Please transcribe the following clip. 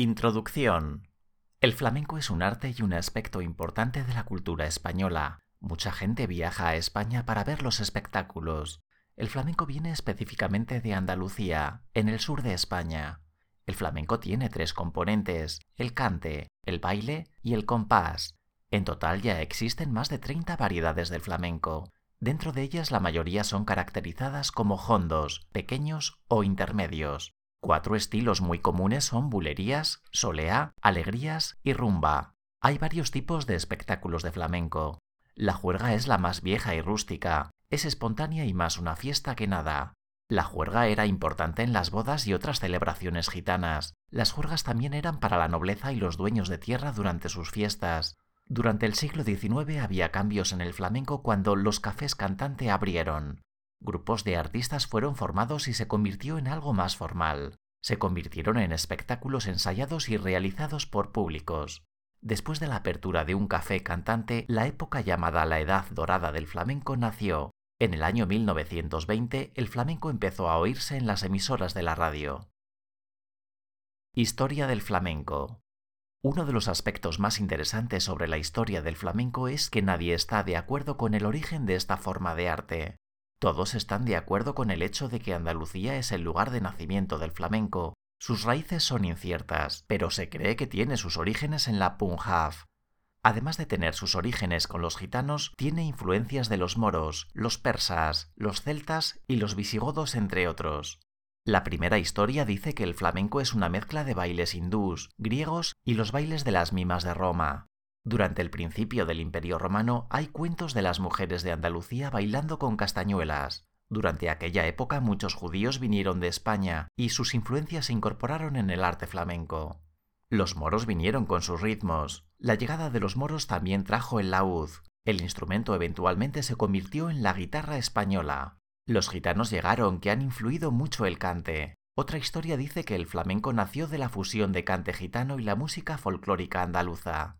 Introducción. El flamenco es un arte y un aspecto importante de la cultura española. Mucha gente viaja a España para ver los espectáculos. El flamenco viene específicamente de Andalucía, en el sur de España. El flamenco tiene tres componentes, el cante, el baile y el compás. En total ya existen más de 30 variedades del flamenco. Dentro de ellas la mayoría son caracterizadas como hondos, pequeños o intermedios. Cuatro estilos muy comunes son bulerías, soleá, alegrías y rumba. Hay varios tipos de espectáculos de flamenco. La juerga es la más vieja y rústica, es espontánea y más una fiesta que nada. La juerga era importante en las bodas y otras celebraciones gitanas. Las juergas también eran para la nobleza y los dueños de tierra durante sus fiestas. Durante el siglo XIX había cambios en el flamenco cuando los cafés cantante abrieron. Grupos de artistas fueron formados y se convirtió en algo más formal. Se convirtieron en espectáculos ensayados y realizados por públicos. Después de la apertura de un café cantante, la época llamada la Edad Dorada del Flamenco nació. En el año 1920, el flamenco empezó a oírse en las emisoras de la radio. Historia del flamenco. Uno de los aspectos más interesantes sobre la historia del flamenco es que nadie está de acuerdo con el origen de esta forma de arte. Todos están de acuerdo con el hecho de que Andalucía es el lugar de nacimiento del flamenco. Sus raíces son inciertas, pero se cree que tiene sus orígenes en la Punjab. Además de tener sus orígenes con los gitanos, tiene influencias de los moros, los persas, los celtas y los visigodos, entre otros. La primera historia dice que el flamenco es una mezcla de bailes hindús, griegos y los bailes de las mimas de Roma. Durante el principio del Imperio romano hay cuentos de las mujeres de Andalucía bailando con castañuelas. Durante aquella época muchos judíos vinieron de España y sus influencias se incorporaron en el arte flamenco. Los moros vinieron con sus ritmos. La llegada de los moros también trajo el laúd. El instrumento eventualmente se convirtió en la guitarra española. Los gitanos llegaron que han influido mucho el cante. Otra historia dice que el flamenco nació de la fusión de cante gitano y la música folclórica andaluza.